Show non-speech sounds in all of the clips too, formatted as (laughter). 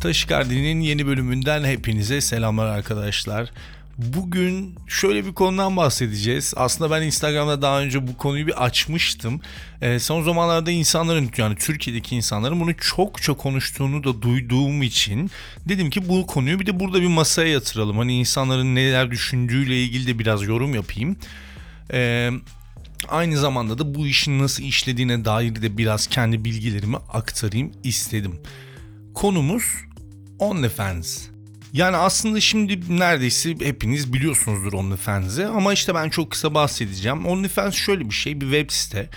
Taşikardi'nin yeni bölümünden hepinize selamlar arkadaşlar. Bugün şöyle bir konudan bahsedeceğiz. Aslında ben Instagram'da daha önce bu konuyu bir açmıştım. Ee, son zamanlarda insanların yani Türkiye'deki insanların bunu çok çok konuştuğunu da duyduğum için dedim ki bu konuyu bir de burada bir masaya yatıralım. Hani insanların neler düşündüğüyle ilgili de biraz yorum yapayım. Eee Aynı zamanda da bu işin nasıl işlediğine dair de biraz kendi bilgilerimi aktarayım istedim. Konumuz OnlyFans. Yani aslında şimdi neredeyse hepiniz biliyorsunuzdur OnlyFans'i ama işte ben çok kısa bahsedeceğim. OnlyFans şöyle bir şey, bir web site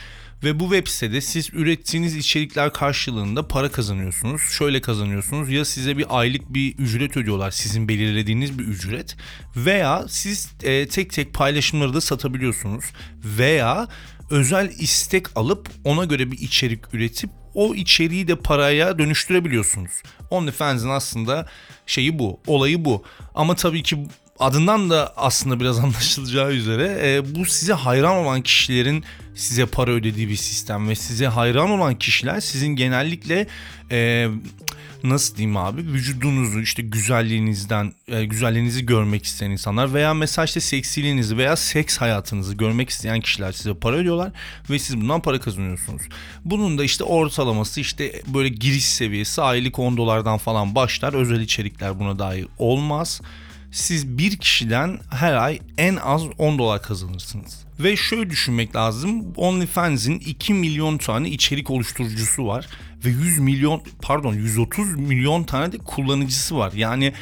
ve bu web sitede siz ürettiğiniz içerikler karşılığında para kazanıyorsunuz. Şöyle kazanıyorsunuz ya size bir aylık bir ücret ödüyorlar sizin belirlediğiniz bir ücret veya siz e, tek tek paylaşımları da satabiliyorsunuz veya özel istek alıp ona göre bir içerik üretip o içeriği de paraya dönüştürebiliyorsunuz. OnlyFans'in aslında şeyi bu, olayı bu. Ama tabii ki adından da aslında biraz (laughs) anlaşılacağı üzere e, bu size hayran olan kişilerin size para ödediği bir sistem ve size hayran olan kişiler sizin genellikle e, nasıl diyeyim abi vücudunuzu işte güzelliğinizden e, güzelliğinizi görmek isteyen insanlar veya mesela işte seksiliğinizi veya seks hayatınızı görmek isteyen kişiler size para ödüyorlar ve siz bundan para kazanıyorsunuz. Bunun da işte ortalaması işte böyle giriş seviyesi aylık 10 dolardan falan başlar. Özel içerikler buna dair olmaz siz bir kişiden her ay en az 10 dolar kazanırsınız. Ve şöyle düşünmek lazım. OnlyFans'in 2 milyon tane içerik oluşturucusu var ve 100 milyon pardon 130 milyon tane de kullanıcısı var. Yani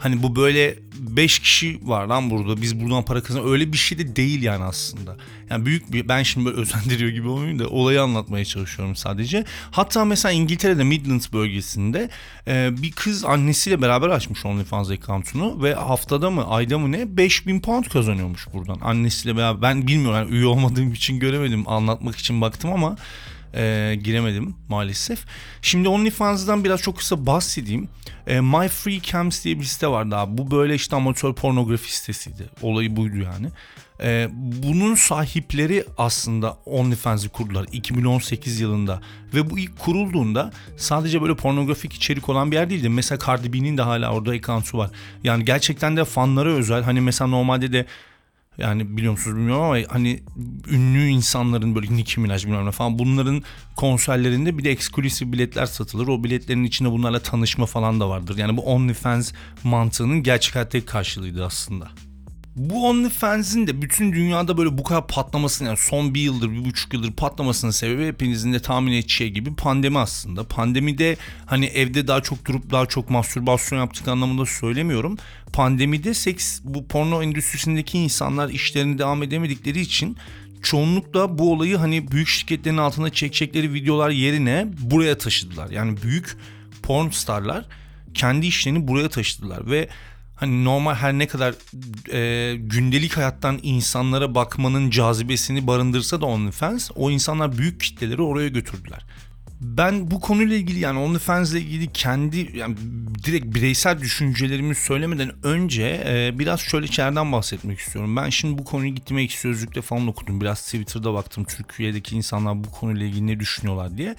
hani bu böyle 5 kişi var lan burada biz buradan para kazan öyle bir şey de değil yani aslında. Yani büyük bir ben şimdi böyle (laughs) özendiriyor gibi olmayayım da olayı anlatmaya çalışıyorum sadece. Hatta mesela İngiltere'de Midlands bölgesinde e, bir kız annesiyle beraber açmış OnlyFans account'unu ve haftada mı ayda mı ne 5000 pound kazanıyormuş buradan annesiyle beraber. Ben bilmiyorum yani üye olmadığım için göremedim anlatmak için baktım ama e, giremedim maalesef. Şimdi OnlyFans'dan biraz çok kısa bahsedeyim. E, My Free Cams diye bir site vardı abi. Bu böyle işte amatör pornografi sitesiydi. Olayı buydu yani. E, bunun sahipleri aslında OnlyFans'i kurdular 2018 yılında. Ve bu ilk kurulduğunda sadece böyle pornografik içerik olan bir yer değildi. Mesela Cardi B'nin de hala orada account'u var. Yani gerçekten de fanlara özel. Hani mesela normalde de yani biliyor musunuz bilmiyorum ama hani ünlü insanların böyle Nicki Minaj bilmem ne falan bunların konserlerinde bir de eksklusif biletler satılır. O biletlerin içinde bunlarla tanışma falan da vardır. Yani bu OnlyFans mantığının gerçek hayattaki karşılığıydı aslında. Bu OnlyFans'in de bütün dünyada böyle bu kadar patlamasının yani son bir yıldır, bir buçuk yıldır patlamasının sebebi hepinizin de tahmin edeceği gibi pandemi aslında. Pandemide hani evde daha çok durup daha çok mastürbasyon yaptık anlamında söylemiyorum. Pandemide seks bu porno endüstrisindeki insanlar işlerini devam edemedikleri için çoğunlukla bu olayı hani büyük şirketlerin altında çekecekleri videolar yerine buraya taşıdılar. Yani büyük porn starlar kendi işlerini buraya taşıdılar ve hani normal her ne kadar e, gündelik hayattan insanlara bakmanın cazibesini barındırsa da OnlyFans o insanlar büyük kitleleri oraya götürdüler. Ben bu konuyla ilgili yani OnlyFans ile ilgili kendi yani direkt bireysel düşüncelerimi söylemeden önce e, biraz şöyle içeriden bahsetmek istiyorum. Ben şimdi bu konuyu gittim ekşi sözlükte falan okudum. Biraz Twitter'da baktım Türkiye'deki insanlar bu konuyla ilgili ne düşünüyorlar diye.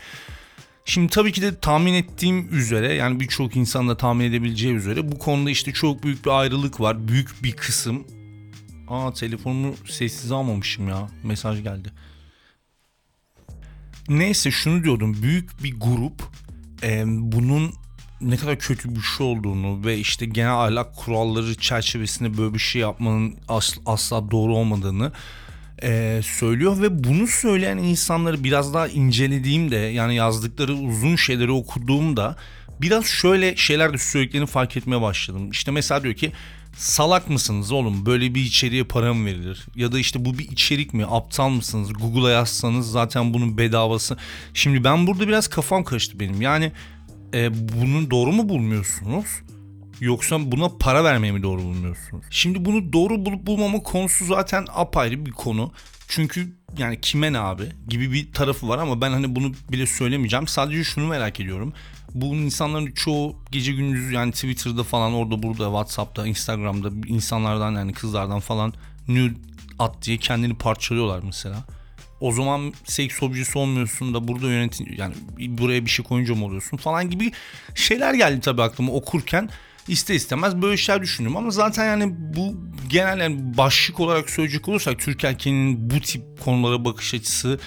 Şimdi tabii ki de tahmin ettiğim üzere yani birçok insan da tahmin edebileceği üzere bu konuda işte çok büyük bir ayrılık var. Büyük bir kısım. Aa telefonumu sessiz almamışım ya. Mesaj geldi. Neyse şunu diyordum. Büyük bir grup e, bunun ne kadar kötü bir şey olduğunu ve işte genel ahlak kuralları çerçevesinde böyle bir şey yapmanın asla, asla doğru olmadığını e, söylüyor ve bunu söyleyen insanları biraz daha incelediğimde yani yazdıkları uzun şeyleri okuduğumda biraz şöyle şeyler de söylediklerini fark etmeye başladım. İşte mesela diyor ki salak mısınız oğlum böyle bir içeriğe para mı verilir? Ya da işte bu bir içerik mi? Aptal mısınız? Google'a yazsanız zaten bunun bedavası. Şimdi ben burada biraz kafam karıştı benim. Yani e, bunun doğru mu bulmuyorsunuz? Yoksa buna para vermeyi mi doğru bulmuyorsunuz? Şimdi bunu doğru bulup bulmama konusu zaten apayrı bir konu. Çünkü yani kime ne abi gibi bir tarafı var ama ben hani bunu bile söylemeyeceğim. Sadece şunu merak ediyorum. Bu insanların çoğu gece gündüz yani Twitter'da falan orada burada Whatsapp'ta Instagram'da insanlardan yani kızlardan falan nude at diye kendini parçalıyorlar mesela. o zaman seks objesi olmuyorsun da burada yönetim yani buraya bir şey koyunca mı oluyorsun falan gibi şeyler geldi tabii aklıma okurken ister istemez böyle şeyler düşündüm ama zaten yani bu genel yani başlık olarak söyleyecek olursak Türk erkeğinin bu tip konulara bakış açısı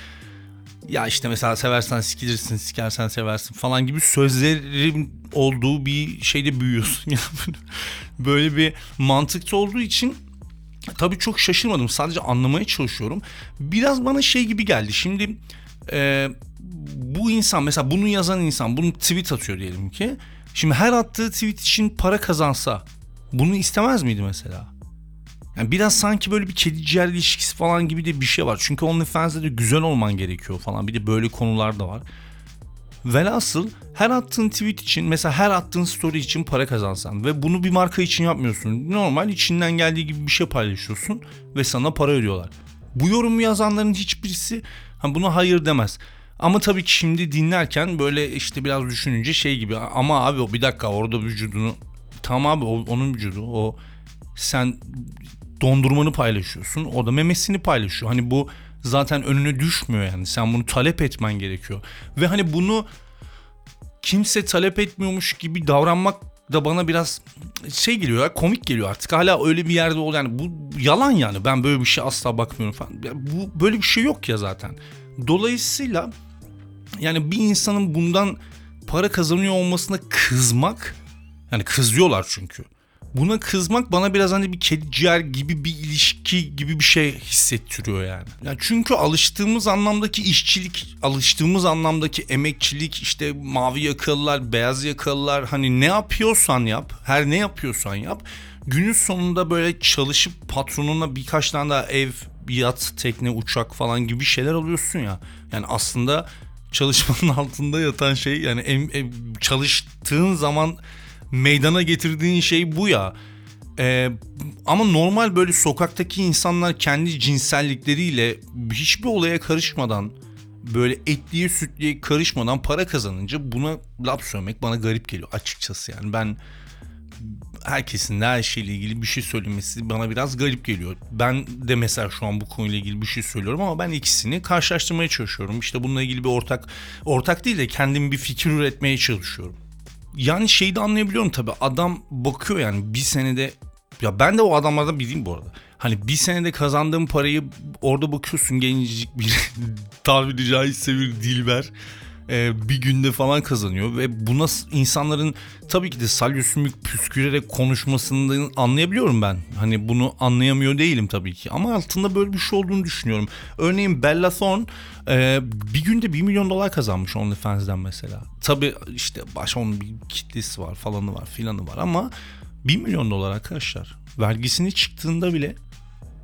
ya işte mesela seversen sikilirsin, sikersen seversin falan gibi sözlerin olduğu bir şeyde büyüyorsun. (laughs) Yani böyle bir mantıkta olduğu için tabii çok şaşırmadım. Sadece anlamaya çalışıyorum. Biraz bana şey gibi geldi. Şimdi e, bu insan mesela bunu yazan insan bunu tweet atıyor diyelim ki. Şimdi her attığı tweet için para kazansa bunu istemez miydi mesela? Yani biraz sanki böyle bir kedi ciğer ilişkisi falan gibi de bir şey var. Çünkü OnlyFans'de de güzel olman gerekiyor falan. Bir de böyle konular da var. Velhasıl her attığın tweet için mesela her attığın story için para kazansan ve bunu bir marka için yapmıyorsun. Normal içinden geldiği gibi bir şey paylaşıyorsun ve sana para ödüyorlar. Bu yorumu yazanların hiçbirisi ha, buna hayır demez. Ama tabii ki şimdi dinlerken böyle işte biraz düşününce şey gibi ama abi o bir dakika orada vücudunu tamam abi onun vücudu o sen dondurmanı paylaşıyorsun. O da memesini paylaşıyor. Hani bu zaten önüne düşmüyor yani. Sen bunu talep etmen gerekiyor. Ve hani bunu kimse talep etmiyormuş gibi davranmak da bana biraz şey geliyor ya komik geliyor artık. Hala öyle bir yerde ol yani bu yalan yani. Ben böyle bir şey asla bakmıyorum falan. Bu böyle bir şey yok ya zaten. Dolayısıyla yani bir insanın bundan para kazanıyor olmasına kızmak yani kızıyorlar çünkü buna kızmak bana biraz hani bir kedi ciğer gibi bir ilişki gibi bir şey hissettiriyor yani. yani. Çünkü alıştığımız anlamdaki işçilik, alıştığımız anlamdaki emekçilik, işte mavi yakalılar, beyaz yakalılar hani ne yapıyorsan yap, her ne yapıyorsan yap. Günün sonunda böyle çalışıp patronuna birkaç tane daha ev, yat, tekne, uçak falan gibi şeyler alıyorsun ya. Yani aslında çalışmanın (laughs) altında yatan şey yani em, em, çalıştığın zaman meydana getirdiğin şey bu ya. Ee, ama normal böyle sokaktaki insanlar kendi cinsellikleriyle hiçbir olaya karışmadan böyle etliye sütliye karışmadan para kazanınca buna laf söylemek bana garip geliyor açıkçası yani ben herkesin her şeyle ilgili bir şey söylemesi bana biraz garip geliyor. Ben de mesela şu an bu konuyla ilgili bir şey söylüyorum ama ben ikisini karşılaştırmaya çalışıyorum. İşte bununla ilgili bir ortak ortak değil de kendim bir fikir üretmeye çalışıyorum yani şeyi de anlayabiliyorum tabii. Adam bakıyor yani bir senede ya ben de o adamlardan biriyim bu arada. Hani bir senede kazandığım parayı orada bakıyorsun gencecik bir (laughs) tabiri caizse bir dilber e, bir günde falan kazanıyor ve buna insanların tabii ki de salyosümük püskürerek konuşmasından anlayabiliyorum ben. Hani bunu anlayamıyor değilim tabii ki ama altında böyle bir şey olduğunu düşünüyorum. Örneğin Bella Thorne e, bir günde 1 milyon dolar kazanmış OnlyFans'den mesela. Tabii işte baş onun bir kitlesi var falanı var filanı var ama 1 milyon dolar arkadaşlar. Vergisini çıktığında bile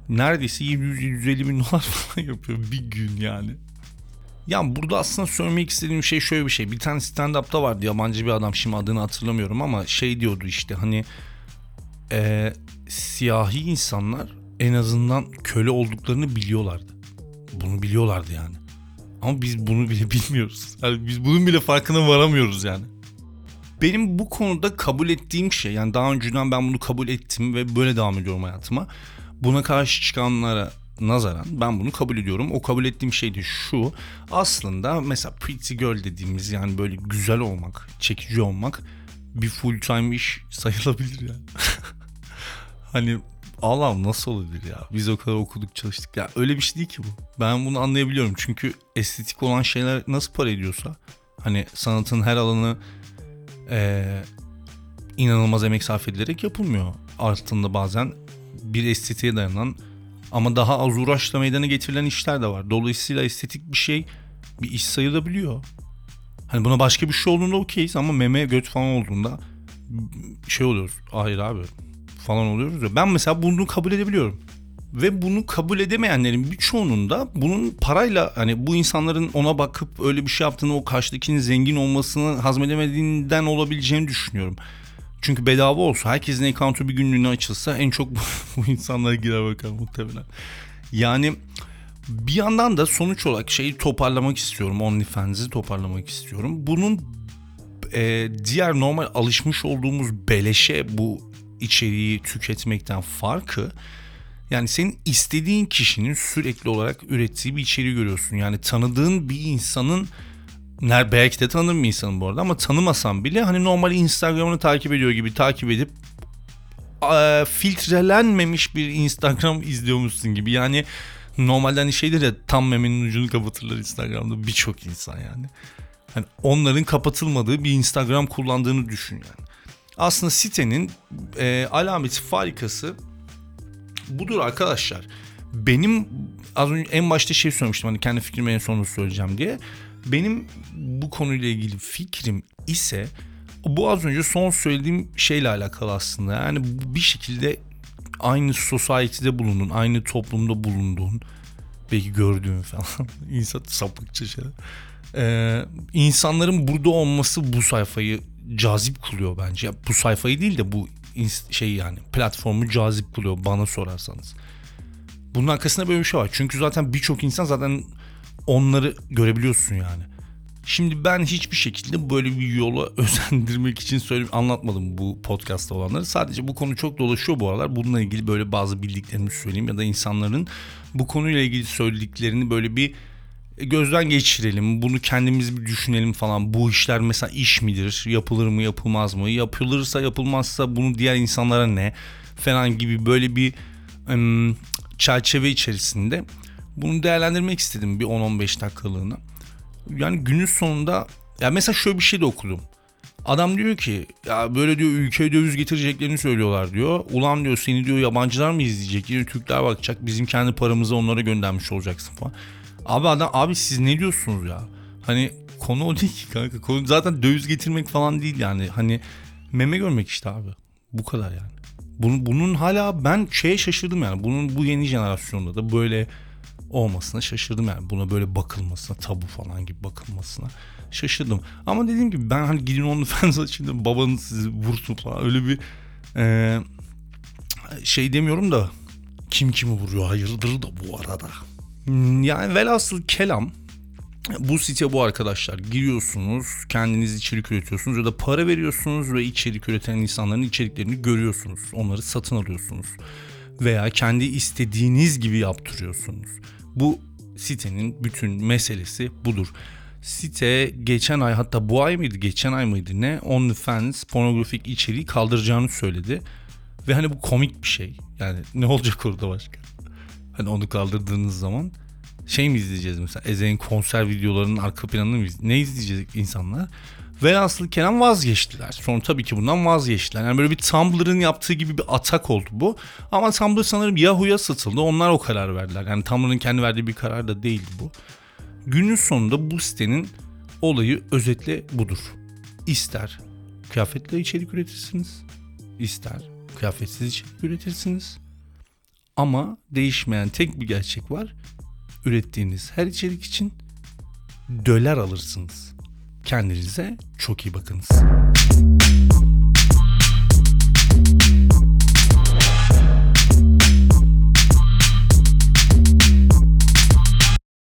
neredeyse 700-150 bin dolar (laughs) falan yapıyor bir gün yani. Ya burada aslında söylemek istediğim şey şöyle bir şey. Bir tane stand-up'ta vardı yabancı bir adam şimdi adını hatırlamıyorum ama şey diyordu işte hani e, siyahi insanlar en azından köle olduklarını biliyorlardı. Bunu biliyorlardı yani. Ama biz bunu bile (laughs) bilmiyoruz. Yani biz bunun bile farkına varamıyoruz yani. Benim bu konuda kabul ettiğim şey yani daha önceden ben bunu kabul ettim ve böyle devam ediyorum hayatıma. Buna karşı çıkanlara nazaran ben bunu kabul ediyorum. O kabul ettiğim şey de şu. Aslında mesela pretty girl dediğimiz yani böyle güzel olmak, çekici olmak bir full time iş sayılabilir yani. (laughs) hani Allah'ım nasıl olabilir ya? Biz o kadar okuduk çalıştık. Ya öyle bir şey değil ki bu. Ben bunu anlayabiliyorum. Çünkü estetik olan şeyler nasıl para ediyorsa hani sanatın her alanı ee, inanılmaz emek sarf edilerek yapılmıyor. Altında bazen bir estetiğe dayanan ama daha az uğraşla meydana getirilen işler de var. Dolayısıyla estetik bir şey bir iş sayılabiliyor. Hani buna başka bir şey olduğunda okeyiz ama meme göt falan olduğunda şey oluyoruz. Hayır abi falan oluyoruz ya. Ben mesela bunu kabul edebiliyorum. Ve bunu kabul edemeyenlerin birçoğunun da bunun parayla hani bu insanların ona bakıp öyle bir şey yaptığını o karşıdakinin zengin olmasını hazmedemediğinden olabileceğini düşünüyorum. Çünkü bedava olsa herkesin account'u bir günlüğüne açılsa en çok bu (laughs) insanlara girer bakar muhtemelen. Yani bir yandan da sonuç olarak şeyi toparlamak istiyorum. OnlyFans'i toparlamak istiyorum. Bunun e, diğer normal alışmış olduğumuz beleşe bu içeriği tüketmekten farkı Yani senin istediğin kişinin sürekli olarak ürettiği bir içeriği görüyorsun. Yani tanıdığın bir insanın ner belki de tanıdığın bir insanın bu arada ama tanımasan bile hani normal Instagram'ını takip ediyor gibi takip edip filtrelenmemiş bir Instagram (laughs) izliyormuşsun gibi. Yani normalden hani şeydir ya tam memenin ucunu kapatırlar Instagram'da birçok insan yani. Hani onların kapatılmadığı bir Instagram kullandığını düşün yani. Aslında sitenin e, alameti farikası budur arkadaşlar. Benim az önce en başta şey söylemiştim hani kendi fikrimi en sonunda söyleyeceğim diye. Benim bu konuyla ilgili fikrim ise bu az önce son söylediğim şeyle alakalı aslında. Yani bir şekilde aynı society'de bulundun, aynı toplumda bulunduğun, belki gördüğün falan (laughs) insan sapıkça şey. Ee, insanların burada olması bu sayfayı cazip kılıyor bence. Bu sayfayı değil de bu şey yani platformu cazip kılıyor bana sorarsanız. Bunun arkasında böyle bir şey var. Çünkü zaten birçok insan zaten onları görebiliyorsun yani. Şimdi ben hiçbir şekilde böyle bir yola (laughs) özendirmek için söyle anlatmadım bu podcast'ta olanları. Sadece bu konu çok dolaşıyor bu aralar. Bununla ilgili böyle bazı bildiklerimi söyleyeyim ya da insanların bu konuyla ilgili söylediklerini böyle bir gözden geçirelim. Bunu kendimiz bir düşünelim falan. Bu işler mesela iş midir? Yapılır mı, yapılmaz mı? Yapılırsa, yapılmazsa bunu diğer insanlara ne? Falan gibi böyle bir ım, çerçeve içerisinde bunu değerlendirmek istedim bir 10-15 dakikalığına. Yani günün sonunda ya mesela şöyle bir şey de okudum. Adam diyor ki ya böyle diyor ülkeye döviz getireceklerini söylüyorlar diyor. Ulan diyor seni diyor yabancılar mı izleyecek? Yine Türkler bakacak. Bizim kendi paramızı onlara göndermiş olacaksın falan. Abi adam abi siz ne diyorsunuz ya? Hani konu o değil ki kanka. Konu zaten döviz getirmek falan değil yani. Hani meme görmek işte abi. Bu kadar yani. Bunun, bunun hala ben şeye şaşırdım yani. Bunun bu yeni jenerasyonda da böyle olmasına şaşırdım yani. Buna böyle bakılmasına, tabu falan gibi bakılmasına şaşırdım. Ama dediğim gibi ben hani gidin OnlyFans (laughs) açın babanız sizi vursun falan öyle bir e, şey demiyorum da kim kimi vuruyor hayırdır da bu arada. Yani velhasıl kelam bu site bu arkadaşlar. Giriyorsunuz, kendiniz içerik üretiyorsunuz ya da para veriyorsunuz ve içerik üreten insanların içeriklerini görüyorsunuz. Onları satın alıyorsunuz. Veya kendi istediğiniz gibi yaptırıyorsunuz. Bu sitenin bütün meselesi budur. Site geçen ay hatta bu ay mıydı geçen ay mıydı ne OnlyFans pornografik içeriği kaldıracağını söyledi. Ve hani bu komik bir şey. Yani ne olacak orada başka? Hani onu kaldırdığınız zaman şey mi izleyeceğiz mesela Eze'nin konser videolarının arka planını mı izleyeceğiz? Ne izleyecek insanlar? Ve aslı Kenan vazgeçtiler. Sonra tabii ki bundan vazgeçtiler. Yani böyle bir Tumblr'ın yaptığı gibi bir atak oldu bu. Ama Tumblr sanırım Yahoo'ya satıldı. Onlar o karar verdiler. Yani Tumblr'ın kendi verdiği bir karar da değildi bu. Günün sonunda bu sitenin olayı özetle budur. İster kıyafetle içerik üretirsiniz, ister kıyafetsiz içerik üretirsiniz. Ama değişmeyen tek bir gerçek var. Ürettiğiniz her içerik için dolar alırsınız. Kendinize çok iyi bakınız.